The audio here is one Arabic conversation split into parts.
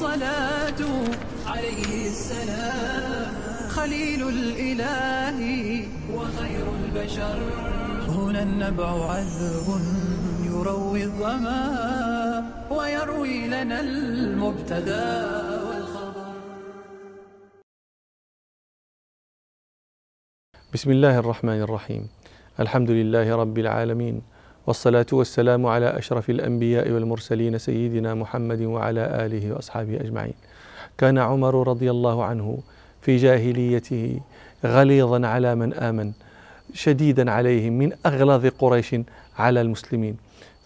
الصلاة عليه السلام. خليل الإله وخير البشر. هنا النبع عذب يروي الظما ويروي لنا المبتدأ والخبر. بسم الله الرحمن الرحيم. الحمد لله رب العالمين. والصلاة والسلام على أشرف الأنبياء والمرسلين سيدنا محمد وعلى آله وأصحابه أجمعين. كان عمر رضي الله عنه في جاهليته غليظا على من آمن شديدا عليهم من أغلظ قريش على المسلمين.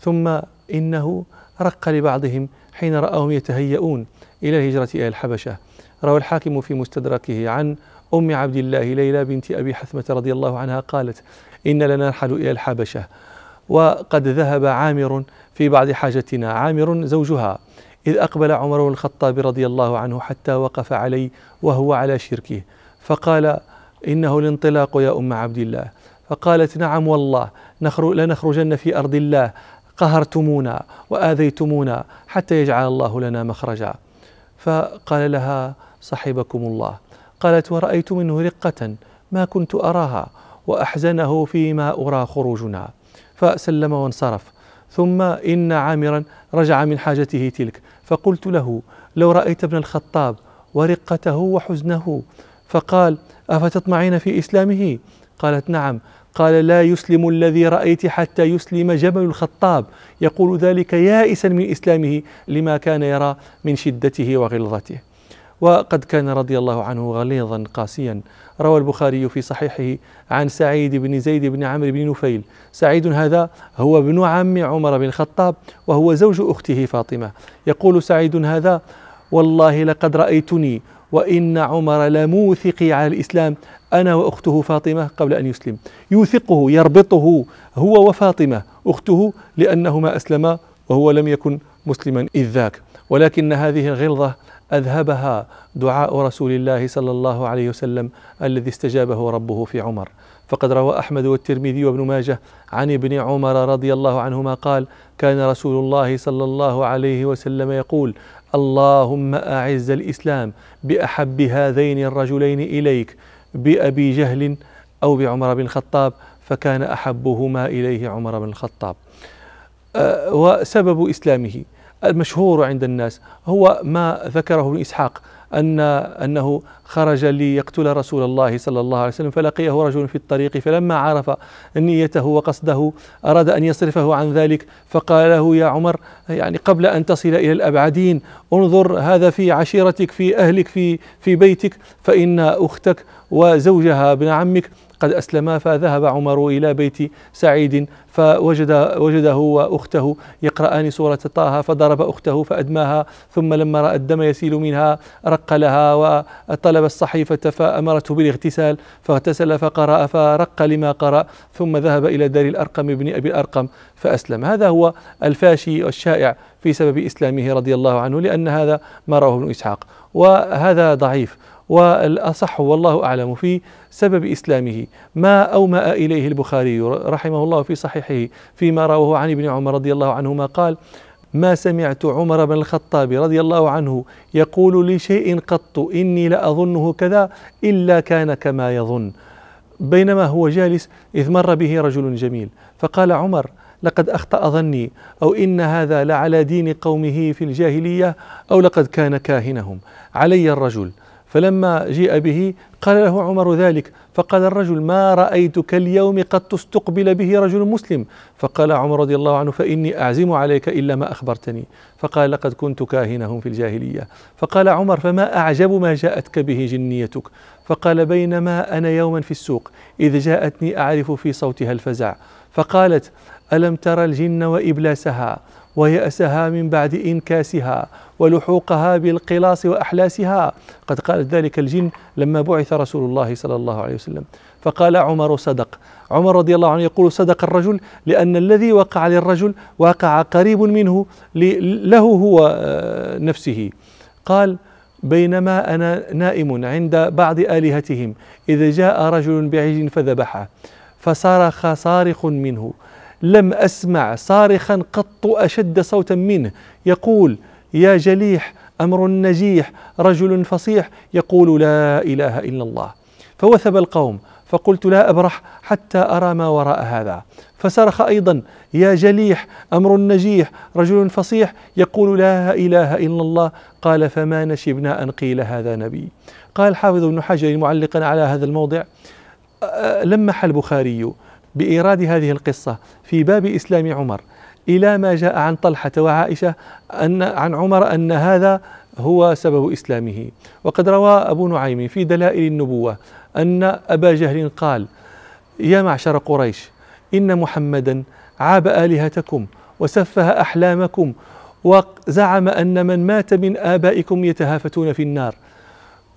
ثم إنه رق لبعضهم حين رأهم يتهيئون إلى الهجرة إلى الحبشة. روى الحاكم في مستدركه عن أم عبد الله ليلى بنت أبي حثمة رضي الله عنها قالت إن لنا نرحل إلى الحبشة. وقد ذهب عامر في بعض حاجتنا. عامر زوجها. إذ أقبل عمر بن الخطاب رضي الله عنه حتى وقف علي وهو على شركه. فقال إنه الانطلاق يا أم عبد الله. فقالت نعم والله لنخرجن في أرض الله. قهرتمونا وآذيتمونا حتى يجعل الله لنا مخرجا. فقال لها صحبكم الله قالت ورأيت منه رقة ما كنت أراها وأحزنه فيما أرى خروجنا. فسلم وانصرف. ثم إن عامرا رجع من حاجته تلك. فقلت له لو رأيت ابن الخطاب ورقته وحزنه فقال أفتطمعين في إسلامه؟ قالت نعم. قال لا يسلم الذي رأيت حتى يسلم جبل الخطاب. يقول ذلك يائسا من إسلامه لما كان يرى من شدته وغلظته. وقد كان رضي الله عنه غليظا قاسيا. روى البخاري في صحيحه عن سعيد بن زيد بن عمرو بن نفيل. سعيد هذا هو ابن عم عمر بن الخطاب وهو زوج أخته فاطمة. يقول سعيد هذا والله لقد رأيتني وإن عمر لموثقي على الإسلام أنا وأخته فاطمة قبل أن يسلم. يوثقه يربطه هو وفاطمة أخته لأنهما أسلما وهو لم يكن مسلما إذ ذاك. ولكن هذه الغلظة أذهبها دعاء رسول الله صلى الله عليه وسلم الذي استجابه ربه في عمر. فقد روى أحمد والترمذي وابن ماجه عن ابن عمر رضي الله عنهما قال كان رسول الله صلى الله عليه وسلم يقول اللهم أعز الإسلام بأحب هذين الرجلين إليك بأبي جهل أو بعمر بن الخطاب فكان أحبهما إليه عمر بن الخطاب. أه وسبب إسلامه. المشهور عند الناس. هو ما ذكره ابن إسحاق أن أنه خرج ليقتل رسول الله صلى الله عليه وسلم فلقيه رجل في الطريق فلما عرف نيته وقصده أراد أن يصرفه عن ذلك فقال له يا عمر يعني قبل أن تصل إلى الأبعدين انظر هذا في عشيرتك في أهلك في في بيتك فإن أختك وزوجها ابن عمك قد أسلما فذهب عمر إلى بيت سعيد فوجد وجده وأخته يقرأان سورة طه فضرب أخته فأدماها ثم لما رأى الدم يسيل منها رق لها وطلب الصحيفة فأمرته بالاغتسال فاغتسل فقرأ فرق لما قرأ ثم ذهب إلى دار الأرقم بن أبي الأرقم فأسلم. هذا هو الفاشي والشائع في سبب إسلامه رضي الله عنه لأن هذا ما رواه ابن إسحاق. وهذا ضعيف. والأصح والله أعلم في سبب إسلامه. ما أومأ إليه البخاري رحمه الله في صحيحه فيما رواه عن ابن عمر رضي الله عنهما قال ما سمعت عمر بن الخطاب رضي الله عنه يقول لشيء قط إني لأظنه كذا إلا كان كما يظن. بينما هو جالس إذ مر به رجل جميل فقال عمر لقد أخطأ ظني أو إن هذا لعلى دين قومه في الجاهلية أو لقد كان كاهنهم. علي الرجل فلما جيء به قال له عمر ذلك فقال الرجل ما رأيتك اليوم قد تستقبل به رجل مسلم؟ فقال عمر رضي الله عنه فإني أعزم عليك إلا ما أخبرتني. فقال لقد كنت كاهنهم في الجاهلية. فقال عمر فما أعجب ما جاءتك به جنيتك؟ فقال بينما أنا يوما في السوق إذ جاءتني أعرف في صوتها الفزع. فقالت ألم ترى الجن وإبلاسها؟ ويأسها من بعد إنكاسها ولحوقها بالقلاص وأحلاسها. قد قالت ذلك الجن لما بعث رسول الله صلى الله عليه وسلم. فقال عمر صدق. عمر رضي الله عنه يقول صدق الرجل لأن الذي وقع للرجل وقع قريب منه له هو آه، نفسه. قال بينما أنا نائم عند بعض آلهتهم إذا جاء رجل بعج فذبحه فصرخ صارخ منه. لم أسمع صارخا قط أشد صوتا منه. يقول يا جليح أمر نجيح رجل فصيح. يقول لا إله إلا الله. فوثب القوم فقلت لا أبرح حتى أرى ما وراء هذا. فصرخ أيضا يا جليح أمر نجيح رجل فصيح. يقول لا إله إلا الله. قال فما نشبنا أن قيل هذا نبي. قال الحافظ ابن حجر معلقا على هذا الموضع لمح البخاري بإيراد هذه القصة في باب إسلام عمر إلى ما جاء عن طلحة وعائشة أن عن عمر أن هذا هو سبب إسلامه. وقد روى أبو نعيم في دلائل النبوة أن أبا جهل قال يا معشر قريش إن محمدا عاب آلهتكم وسفه أحلامكم وزعم أن من مات من آبائكم يتهافتون في النار.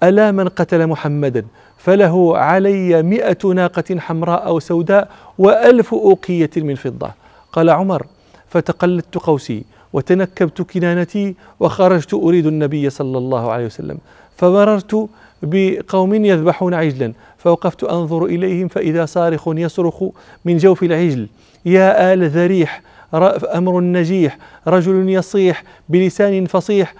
ألا من قتل محمدا فله علي مئة ناقة حمراء أو سوداء وألف أوقية من فضة. قال عمر فتقلدت قوسي وتنكبت كنانتي وخرجت أريد النبي صلى الله عليه وسلم. فمررت بقوم يذبحون عجلا فوقفت أنظر إليهم فإذا صارخ يصرخ من جوف العجل. يا آل ذريح أمر نجيح رجل يصيح بلسان فصيح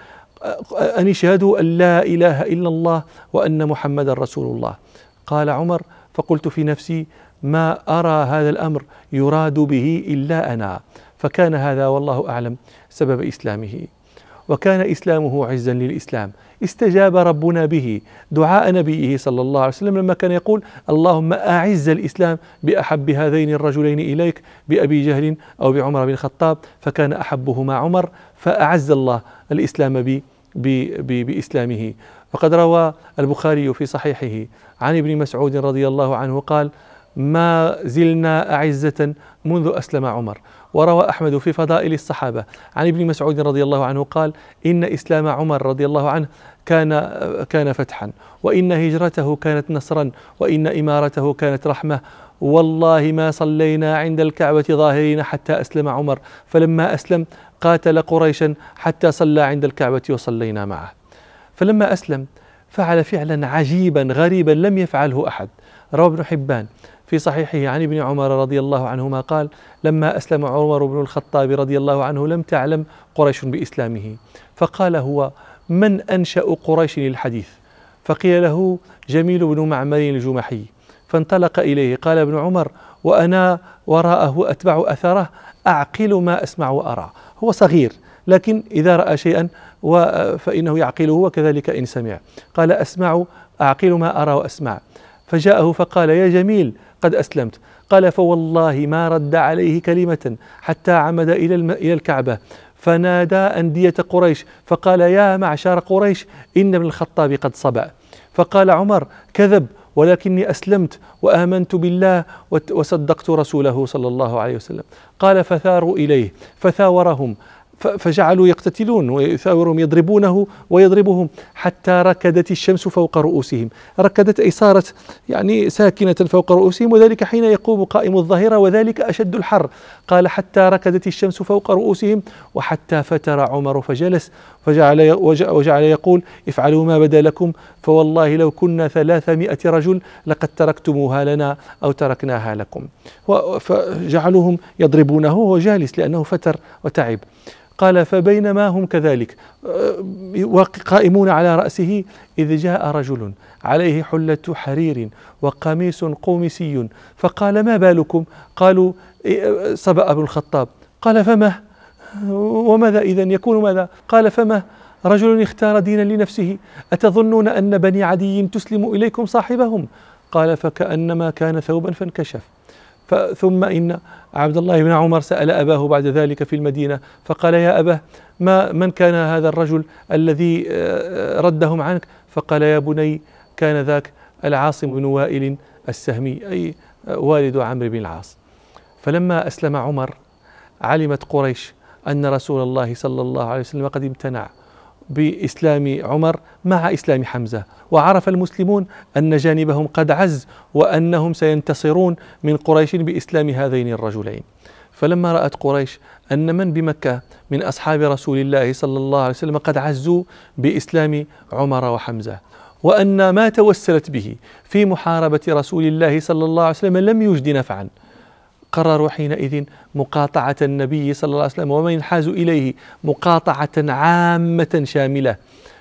أن اشهدوا أن لا إله إلا الله وأن محمد رسول الله. قال عمر فقلت في نفسي ما أرى هذا الأمر يراد به إلا أنا. فكان هذا والله أعلم سبب إسلامه. وكان إسلامه عزا للإسلام. استجاب ربنا به. دعاء نبيه صلى الله عليه وسلم لما كان يقول اللهم أعز الإسلام بأحب هذين الرجلين إليك بأبي جهل أو بعمر بن الخطاب فكان أحبهما عمر فأعز الله. الإسلام ب بإسلامه. وقد روى البخاري في صحيحه عن ابن مسعود رضي الله عنه قال ما زلنا أعزة منذ أسلم عمر وروى أحمد في فضائل الصحابة عن ابن مسعود رضي الله عنه قال إن إسلام عمر رضي الله عنه كان كان فتحا وإن هجرته كانت نصرا وإن إمارته كانت رحمة. والله ما صلينا عند الكعبة ظاهرين حتى أسلم عمر. فلما أسلم قاتل قريشا حتى صلى عند الكعبة وصلينا معه. فلما أسلم فعل فعلا عجيبا غريبا لم يفعله أحد. روى ابن حبان في صحيحه عن ابن عمر رضي الله عنهما قال لما أسلم عمر بن الخطاب رضي الله عنه لم تعلم قريش بإسلامه. فقال هو من أنشأ قريش للحديث؟ فقيل له جميل بن معمر الجمحي. فانطلق إليه قال ابن عمر وأنا وراءه أتبع أثره أعقل ما أسمع وأرى. هو صغير لكن إذا رأى شيئا فإنه يعقله وكذلك إن سمع. قال أسمع أعقل ما أرى وأسمع. فجاءه فقال يا جميل قد أسلمت. قال فوالله ما رد عليه كلمة حتى عمد إلى إلى الكعبة. فنادى أندية قريش فقال يا معشر قريش إن ابن الخطاب قد صبأ. فقال عمر كذب. ولكني أسلمت وآمنت بالله وصدقت رسوله صلى الله عليه وسلم. قال فثاروا إليه فثاورهم فجعلوا يقتتلون ويثاورهم يضربونه ويضربهم حتى ركدت الشمس فوق رؤوسهم. ركدت أي صارت يعني ساكنة فوق رؤوسهم وذلك حين يقوم قائم الظهيرة وذلك أشد الحر. قال حتى ركدت الشمس فوق رؤوسهم وحتى فتر عمر فجلس فجعل وجعل يقول افعلوا ما بدا لكم فوالله لو كنا ثلاثمائة رجل لقد تركتموها لنا أو تركناها لكم. فجعلوهم يضربونه وهو جالس لأنه فتر وتعب. قال فبينما هم كذلك؟ آه، قائمون على رأسه إذ جاء رجل عليه حلة حرير وقميص قومسي. فقال ما بالكم؟ قالوا إيه، صبأ ابن الخطاب. قال فما وماذا إذا يكون ماذا؟ قال فما رجل اختار دينا لنفسه أتظنون أن بني عدي تسلم إليكم صاحبهم؟ قال فكأنما كان ثوبا فانكشف. ثم إن عبد الله بن عمر سأل أباه بعد ذلك في المدينة فقال يا أباه ما من كان هذا الرجل الذي آه، ردهم عنك؟ فقال يا بني كان ذاك العاصم بن وائل السهمي أي والد عمرو بن العاص. فلما أسلم عمر علمت قريش أن رسول الله صلى الله عليه وسلم قد امتنع. بإسلام عمر مع إسلام حمزة. وعرف المسلمون أن جانبهم قد عز وأنهم سينتصرون من قريش بإسلام هذين الرجلين. فلما رأت قريش أن من بمكة من أصحاب رسول الله صلى الله عليه وسلم قد عزوا بإسلام عمر وحمزة وأن ما توسلت به في محاربة رسول الله صلى الله عليه وسلم لم يجد نفعا. قرروا حينئذ مقاطعة النبي صلى الله عليه وسلم ومن ينحاز إليه مقاطعة عامة شاملة.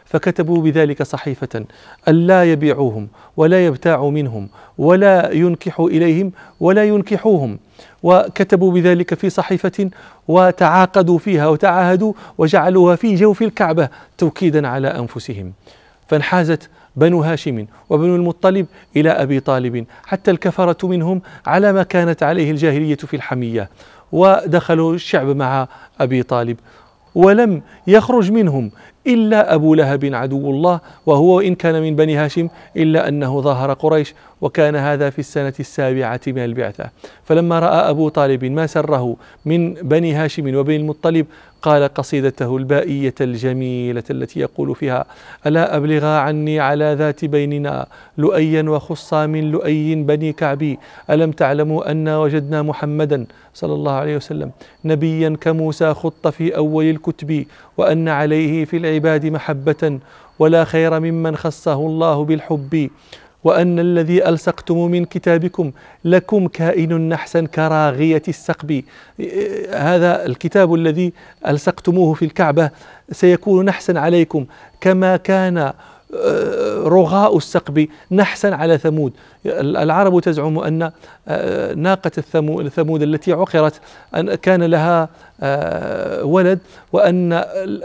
فكتبوا بذلك صحيفة ألا يبيعوهم ولا يبتاعوا منهم ولا ينكحوا إليهم ولا ينكحوهم. وكتبوا بذلك في صحيفة وتعاقدوا فيها وتعاهدوا وجعلوها في جوف الكعبة توكيدا على أنفسهم. فانحازت بنو هاشم وبنو المطلب إلى أبي طالب. حتى الكفرة منهم على ما كانت عليه الجاهلية في الحمية ودخلوا الشعب مع أبي طالب ولم يخرج منهم إلا أبو لهب عدو الله وهو إن كان من بني هاشم إلا أنه ظاهر قريش وكان هذا في السنة السابعة من البعثة. فلما رأى أبو طالب ما سره من بني هاشم وبني المطلب قال قصيدته البائية الجميلة التي يقول فيها ألا أبلغا عني على ذات بيننا لؤيا وخصا من لؤي بني كعبي ألم تعلموا أن وجدنا محمدا صلى الله عليه وسلم نبيا كموسى خط في أول الكتب وأن عليه في العباد محبة ولا خير ممن خصه الله بالحب. وأن الذي ألصقتم من كتابكم لكم كائن نحسا كراغية السقب. هذا الكتاب الذي ألصقتموه في الكعبة سيكون نحسا عليكم كما كان رغاء السقب نحسا على ثمود. العرب تزعم أن آه، ناقة الثمود التي عقرت أن كان لها آه، ولد وأن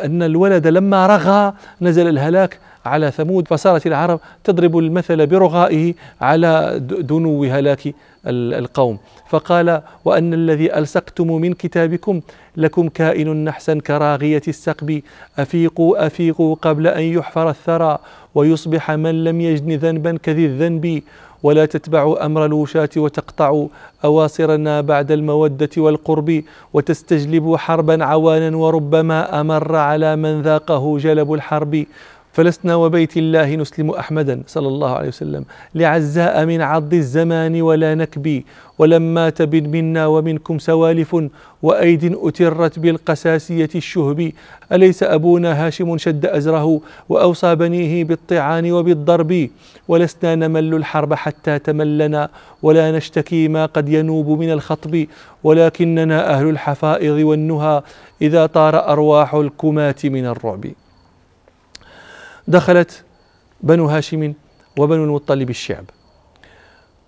أن الولد لما رغى نزل الهلاك على ثمود فصارت العرب تضرب المثل برغائه على دنو هلاك القوم. فقال وأن الذي ألصقتم من كتابكم لكم كائن نحسا كراغية السقب. أفيقوا أفيقوا قبل أن يحفر الثرى ويصبح من لم يجن ذنبا كذي الذنب. ولا تتبعوا أمر الوشاة وتقطعوا أواصرنا بعد المودة والقرب وتستجلبوا حربا عوانا وربما أمر على من ذاقه جلب الحرب. فلسنا وبيت الله نسلم أحمدا صلى الله عليه وسلم. لعزاء من عض الزمان ولا نكبي ولما تبن منا ومنكم سوالف وأيد أترت بالقساسية الشهب. أليس أبونا هاشم شد أزره؟ وأوصى بنيه بالطعان وبالضرب. ولسنا نمل الحرب حتى تملنا ولا نشتكي ما قد ينوب من الخطب. ولكننا أهل الحفائظ والنهى إذا طار أرواح الكمات من الرعب. دخلت بنو هاشم وبنو المطلب الشعب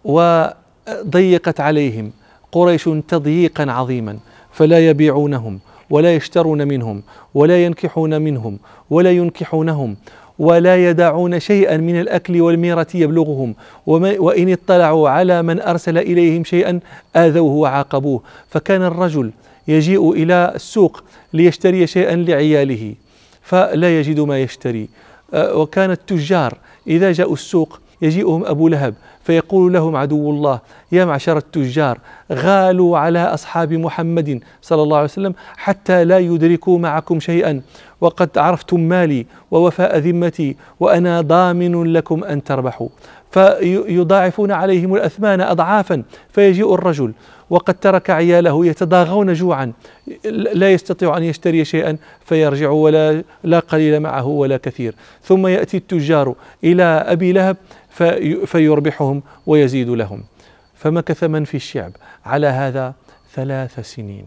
وضيقت عليهم قريش تضييقا عظيما فلا يبيعونهم ولا يشترون منهم ولا ينكحون منهم ولا ينكحونهم ولا يدعون شيئا من الأكل والميرة يبلغهم وإن اطلعوا على من أرسل إليهم شيئا آذوه وعاقبوه. فكان الرجل يجيء إلى السوق ليشتري شيئا لعياله فلا يجد ما يشتري. وكان التجار إذا جاءوا السوق يجيئهم أبو لهب فيقول لهم عدو الله يا معشر التجار غالوا على أصحاب محمد صلى الله عليه وسلم حتى لا يدركوا معكم شيئا. وقد عرفتم مالي ووفاء ذمتي وأنا ضامن لكم أن تربحوا. فيضاعفون عليهم الأثمان أضعافا فيجيء الرجل. وقد ترك عياله يتضاغون جوعا لا يستطيع أن يشتري شيئا فيرجع ولا لا قليل معه ولا كثير. ثم يأتي التجار إلى أبي لهب في فيربحهم ويزيد لهم. فمكث من في الشعب على هذا ثلاث سنين.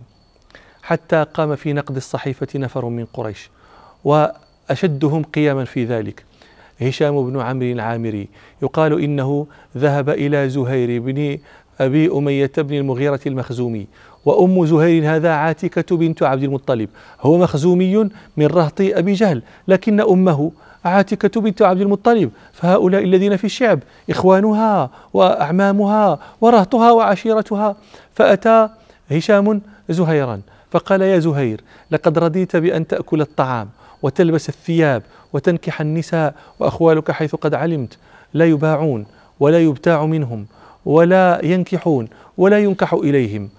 حتى قام في نقد الصحيفة نفر من قريش وأشدهم قياما في ذلك. هشام بن عمرو العامري يقال إنه ذهب إلى زهير بن أبي أمية بن المغيرة المخزومي. وأم زهير هذا عاتكة بنت عبد المطلب. هو مخزومي من رهط أبي جهل لكن أمه عاتكة بنت عبد المطلب. فهؤلاء الذين في الشعب إخوانها وأعمامها ورهطها وعشيرتها. فأتى هشام زهيرا فقال يا زهير لقد رضيت بأن تأكل الطعام. وتلبس الثياب وتنكح النساء وأخوالك حيث قد علمت لا يباعون ولا يبتاع منهم ولا ينكحون ولا ينكح إليهم.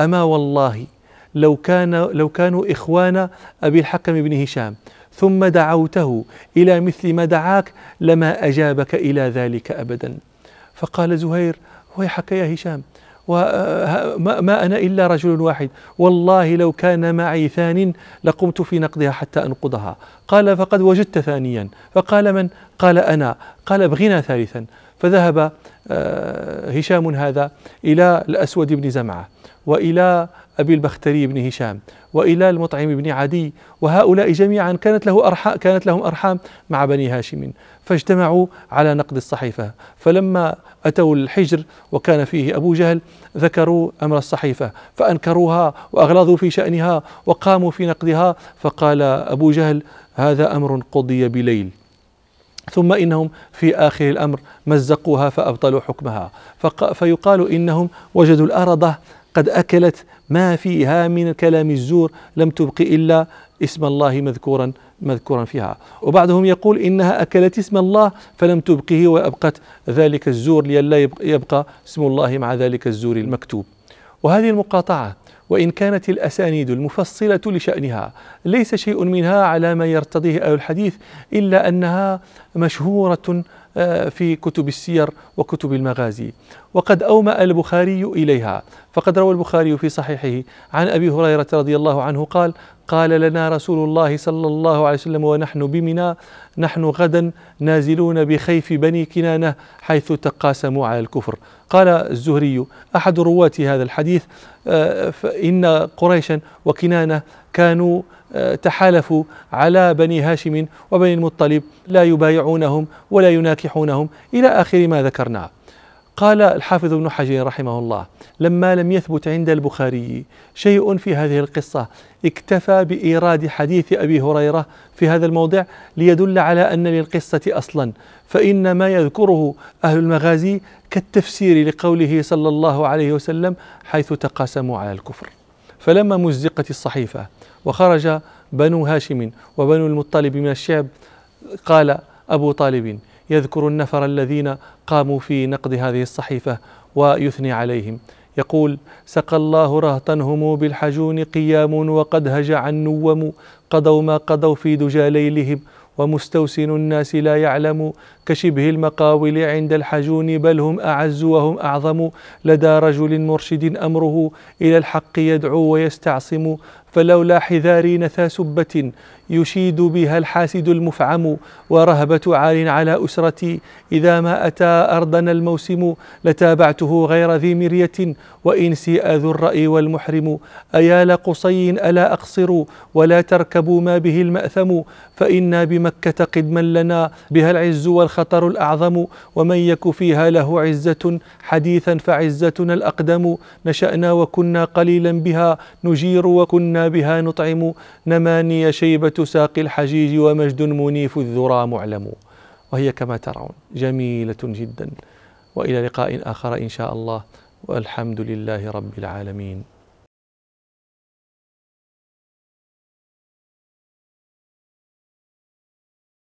أما والله لو كان لو كانوا إخوان أبي الحكم بن هشام ثم دعوته إلى مثل ما دعاك لما أجابك إلى ذلك أبدا. فقال زهير ويحك يا هشام وما أنا إلا رجل واحد. والله لو كان معي ثان لقمت في نقدها حتى أنقضها. قال فقد وجدت ثانيا. فقال من؟ قال أنا. قال ابغنا ثالثا. فذهب آه، هشام هذا إلى الأسود بن زمعة وإلى أبي البختري بن هشام وإلى المطعم بن عدي. وهؤلاء جميعا كانت له أرحام كانت لهم أرحام مع بني هاشم. فاجتمعوا على نقد الصحيفة. فلما أتوا الحجر وكان فيه أبو جهل ذكروا أمر الصحيفة فأنكروها وأغلظوا في شأنها وقاموا في نقدها فقال أبو جهل هذا أمر قضي بليل. ثم إنهم في آخر الأمر مزقوها فأبطلوا حكمها. فيقال إنهم وجدوا الأرضة قد أكلت ما فيها من كلام الزور لم تبق إلا اسم الله مذكورا. مذكورا فيها. وبعضهم يقول إنها أكلت اسم الله فلم تبقه وأبقت ذلك الزور لئلا يبقى اسم الله مع ذلك الزور المكتوب. وهذه المقاطعة وإن كانت الأسانيد المفصلة لشأنها ليس شيء منها على ما يرتضيه أهل الحديث إلا أنها مشهورة في كتب السير وكتب المغازي. وقد أومأ البخاري إليها. فقد روى البخاري في صحيحه عن أبي هريرة رضي الله عنه قال قال لنا رسول الله صلى الله عليه وسلم ونحن بمنا نحن غدا نازلون بخيف بني كنانة حيث تقاسموا على الكفر. قال الزهري أحد رواة هذا الحديث آه، فإن قريشا وكنانة كانوا آه، تحالفوا على بني هاشم وبني المطلب لا يبايعونهم ولا يناكحونهم. إلى آخر ما ذكرناه قال الحافظ ابن حجر رحمه الله لما لم يثبت عند البخاري شيء في هذه القصة اكتفى بإيراد حديث أبي هريرة في هذا الموضع ليدل على أن للقصة أصلا. فإن ما يذكره أهل المغازي كالتفسير لقوله صلى الله عليه وسلم حيث تقاسموا على الكفر. فلما مزقت الصحيفة وخرج بنو هاشم وبنو المطلب من الشعب قال أبو طالب يذكر النفر الذين قاموا في نقد هذه الصحيفة ويثني عليهم. يقول سقى الله رهطنهم بالحجون قيام وقد هجع النوم قضوا ما قضوا في دجى ليلهم ومستوسن الناس لا يعلم كشبه المقاول عند الحجون بل هم أعز وهم أعظم. لدى رجل مرشد أمره إلى الحق يدعو ويستعصم فلولا حذاري نثى سبة يشيد بها الحاسد المفعم ورهبة عال على أسرتي. إذا ما أتى أرضنا الموسم لتابعته غير ذي مرية وإن سيء ذو الرأي والمحرم. أيا لقصي ألا أقصر ولا تركبوا ما به المأثم. فإنا بمكة قدما لنا بها العز والخطر الأعظم. ومن يك فيها له عزة حديثا فعزتنا الأقدم. نشأنا وكنا قليلا بها نجير وكنا بها نطعم. نماني شيبة ساق الحجيج ومجد منيف الذرى معلم. وهي كما ترون جميلة جدا. وإلى لقاء آخر إن شاء الله. والحمد لله رب العالمين.